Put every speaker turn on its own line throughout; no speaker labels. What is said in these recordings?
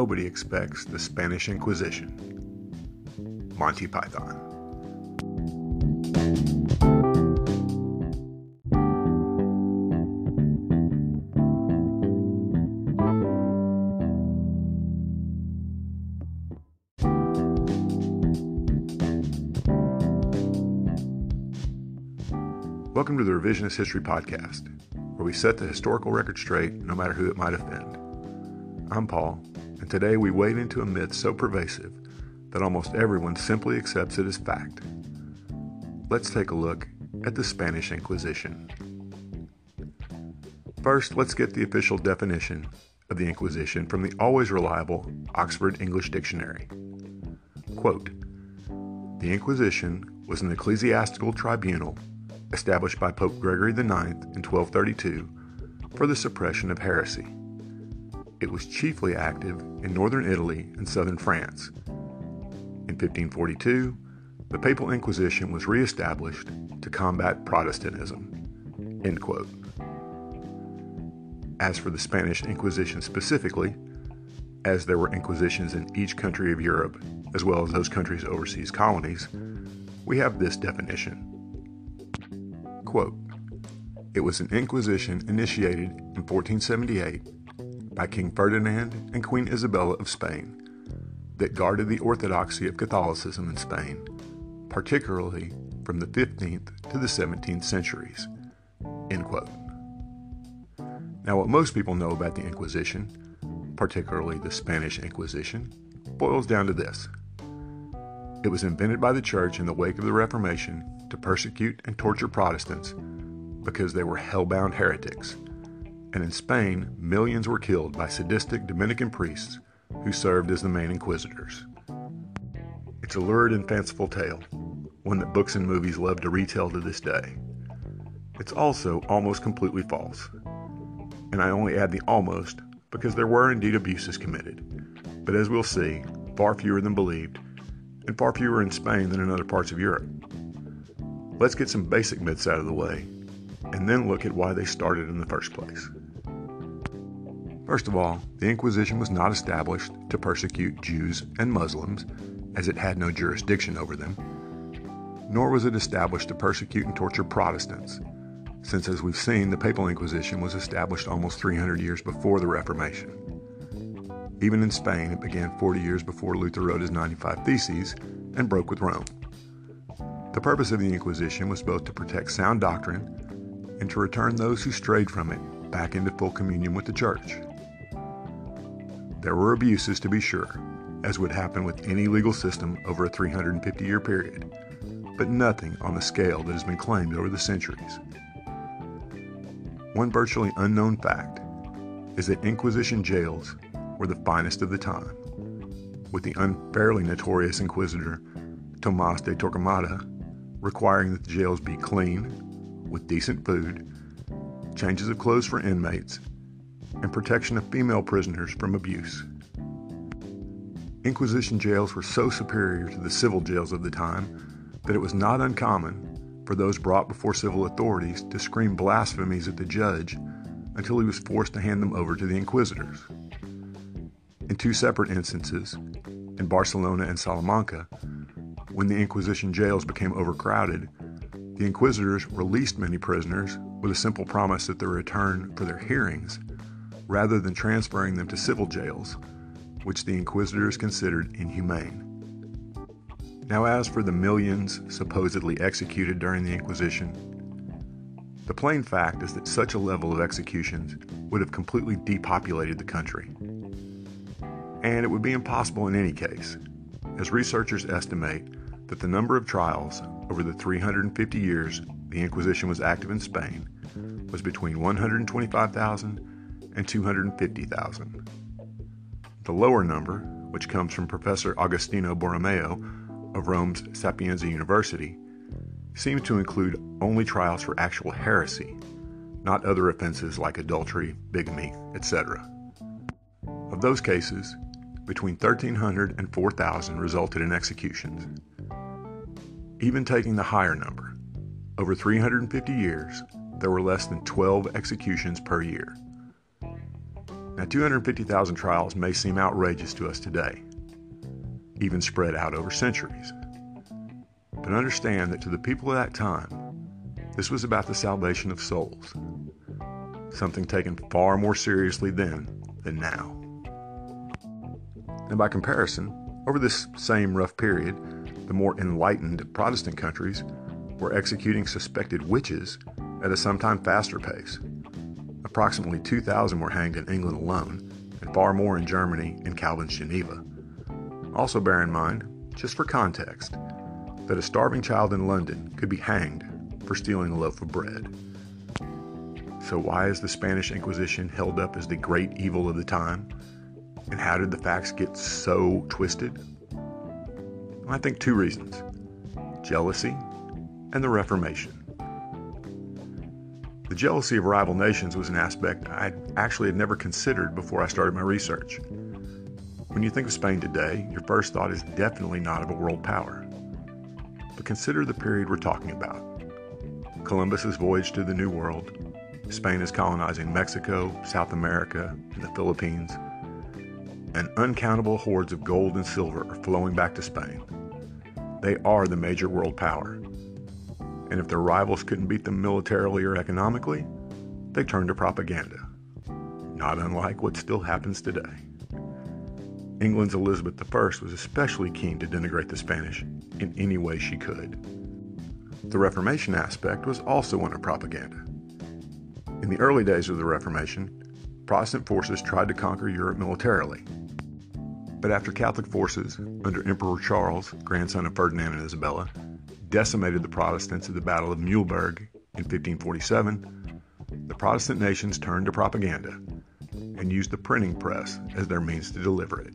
nobody expects the Spanish Inquisition. Monty Python. Welcome to the Revisionist History Podcast, where we set the historical record straight no matter who it might offend. I'm Paul, today we wade into a myth so pervasive that almost everyone simply accepts it as fact. Let's take a look at the Spanish Inquisition. First, let's get the official definition of the Inquisition from the always reliable Oxford English Dictionary. Quote The Inquisition was an ecclesiastical tribunal established by Pope Gregory IX in 1232 for the suppression of heresy. It was chiefly active in northern Italy and southern France. In 1542, the Papal Inquisition was reestablished to combat Protestantism. As for the Spanish Inquisition specifically, as there were inquisitions in each country of Europe, as well as those countries' overseas colonies, we have this definition. Quote, it was an inquisition initiated in 1478 by King Ferdinand and Queen Isabella of Spain that guarded the orthodoxy of Catholicism in Spain, particularly from the 15th to the 17th centuries. Now, what most people know about the Inquisition, particularly the Spanish Inquisition, boils down to this. It was invented by the Church in the wake of the Reformation to persecute and torture Protestants because they were hellbound heretics. And in Spain, millions were killed by sadistic Dominican priests who served as the main inquisitors. It's a lurid and fanciful tale, one that books and movies love to retell to this day. It's also almost completely false. And I only add the almost because there were indeed abuses committed. But as we'll see, far fewer than believed, and far fewer in Spain than in other parts of Europe. Let's get some basic myths out of the way, and then look at why they started in the first place. First of all, the Inquisition was not established to persecute Jews and Muslims, as it had no jurisdiction over them, nor was it established to persecute and torture Protestants, since, as we've seen, the Papal Inquisition was established almost 300 years before the Reformation. Even in Spain, it began 40 years before Luther wrote his 95 Theses and broke with Rome. The purpose of the Inquisition was both to protect sound doctrine and to return those who strayed from it back into full communion with the Church. There were abuses, to be sure, as would happen with any legal system over a 350 year period, but nothing on the scale that has been claimed over the centuries. One virtually unknown fact is that Inquisition jails were the finest of the time, with the unfairly notorious Inquisitor Tomas de Torquemada requiring that the jails be clean, with decent food, changes of clothes for inmates, and protection of female prisoners from abuse. Inquisition jails were so superior to the civil jails of the time that it was not uncommon for those brought before civil authorities to scream blasphemies at the judge until he was forced to hand them over to the inquisitors. In two separate instances, in Barcelona and Salamanca, when the Inquisition jails became overcrowded, the inquisitors released many prisoners with a simple promise that their return for their hearings, rather than transferring them to civil jails, which the inquisitors considered inhumane. Now, as for the millions supposedly executed during the Inquisition, the plain fact is that such a level of executions would have completely depopulated the country. And it would be impossible in any case, as researchers estimate that the number of trials over the 350 years the Inquisition was active in Spain was between 125,000 and 250,000. The lower number, which comes from Professor Agostino Borromeo of Rome's Sapienza University, seems to include only trials for actual heresy, not other offenses like adultery, bigamy, etc. Of those cases, between 1,300 and 4,000 resulted in executions. Even taking the higher number, over 350 years, there were less than 12 executions per year. Now, 250,000 trials may seem outrageous to us today, even spread out over centuries. But understand that to the people of that time, this was about the salvation of souls, something taken far more seriously then than now. And by comparison, over this same rough period, the more enlightened Protestant countries were executing suspected witches at a sometimes faster pace. Approximately 2,000 were hanged in England alone, and far more in Germany and Calvin's Geneva. Also, bear in mind, just for context, that a starving child in London could be hanged for stealing a loaf of bread. So, why is the Spanish Inquisition held up as the great evil of the time? And how did the facts get so twisted? I think two reasons jealousy and the Reformation. The jealousy of rival nations was an aspect I actually had never considered before I started my research. When you think of Spain today, your first thought is definitely not of a world power. But consider the period we're talking about. Columbus's voyage to the New World, Spain is colonizing Mexico, South America, and the Philippines, and uncountable hordes of gold and silver are flowing back to Spain. They are the major world power. And if their rivals couldn't beat them militarily or economically, they turned to propaganda. Not unlike what still happens today. England's Elizabeth I was especially keen to denigrate the Spanish in any way she could. The Reformation aspect was also one of propaganda. In the early days of the Reformation, Protestant forces tried to conquer Europe militarily, but after Catholic forces, under Emperor Charles, grandson of Ferdinand and Isabella, decimated the Protestants at the Battle of Muhlberg in 1547, the Protestant nations turned to propaganda and used the printing press as their means to deliver it.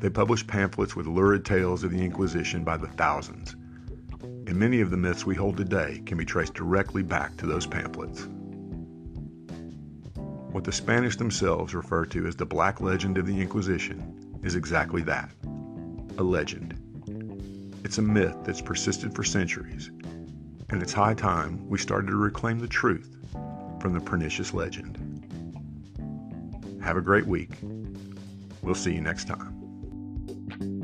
They published pamphlets with lurid tales of the Inquisition by the thousands, and many of the myths we hold today can be traced directly back to those pamphlets. What the Spanish themselves refer to as the Black Legend of the Inquisition is exactly that a legend. It's a myth that's persisted for centuries, and it's high time we started to reclaim the truth from the pernicious legend. Have a great week. We'll see you next time.